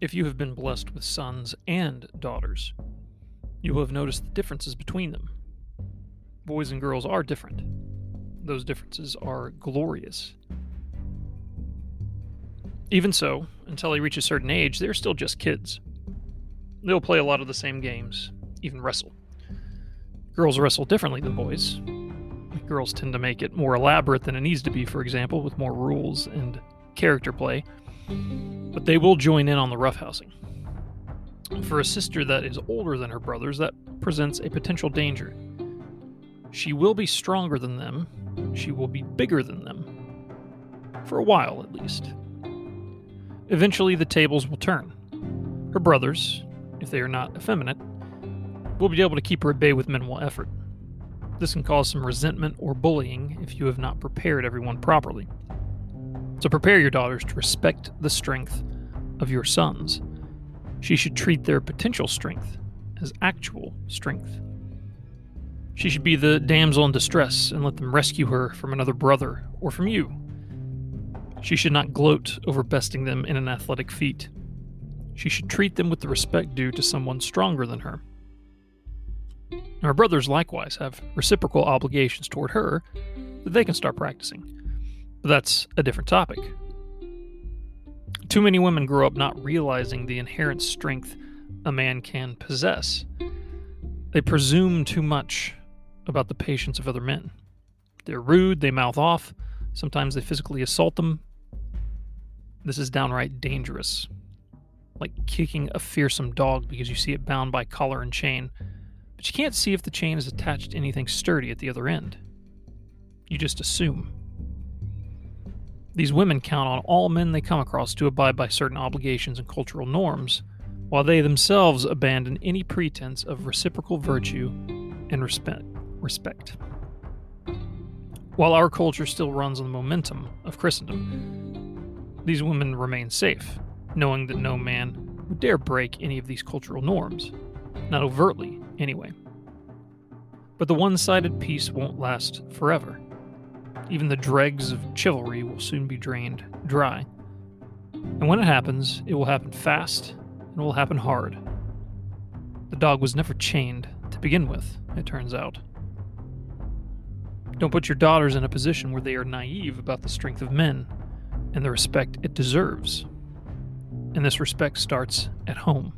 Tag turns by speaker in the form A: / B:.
A: If you have been blessed with sons and daughters, you will have noticed the differences between them. Boys and girls are different. Those differences are glorious. Even so, until they reach a certain age, they're still just kids. They'll play a lot of the same games, even wrestle. Girls wrestle differently than boys. Girls tend to make it more elaborate than it needs to be, for example, with more rules and character play. But they will join in on the roughhousing. For a sister that is older than her brothers, that presents a potential danger. She will be stronger than them, she will be bigger than them. For a while, at least. Eventually, the tables will turn. Her brothers, if they are not effeminate, will be able to keep her at bay with minimal effort. This can cause some resentment or bullying if you have not prepared everyone properly. So prepare your daughters to respect the strength of your sons. She should treat their potential strength as actual strength. She should be the damsel in distress and let them rescue her from another brother or from you. She should not gloat over besting them in an athletic feat. She should treat them with the respect due to someone stronger than her. Her brothers likewise have reciprocal obligations toward her that they can start practicing. That's a different topic. Too many women grow up not realizing the inherent strength a man can possess. They presume too much about the patience of other men. They're rude, they mouth off, sometimes they physically assault them. This is downright dangerous. Like kicking a fearsome dog because you see it bound by collar and chain, but you can't see if the chain is attached to anything sturdy at the other end. You just assume. These women count on all men they come across to abide by certain obligations and cultural norms, while they themselves abandon any pretense of reciprocal virtue and respect. respect. While our culture still runs on the momentum of Christendom, these women remain safe, knowing that no man would dare break any of these cultural norms, not overtly, anyway. But the one sided peace won't last forever. Even the dregs of chivalry will soon be drained dry. And when it happens, it will happen fast and it will happen hard. The dog was never chained to begin with, it turns out. Don't put your daughters in a position where they are naive about the strength of men and the respect it deserves. And this respect starts at home.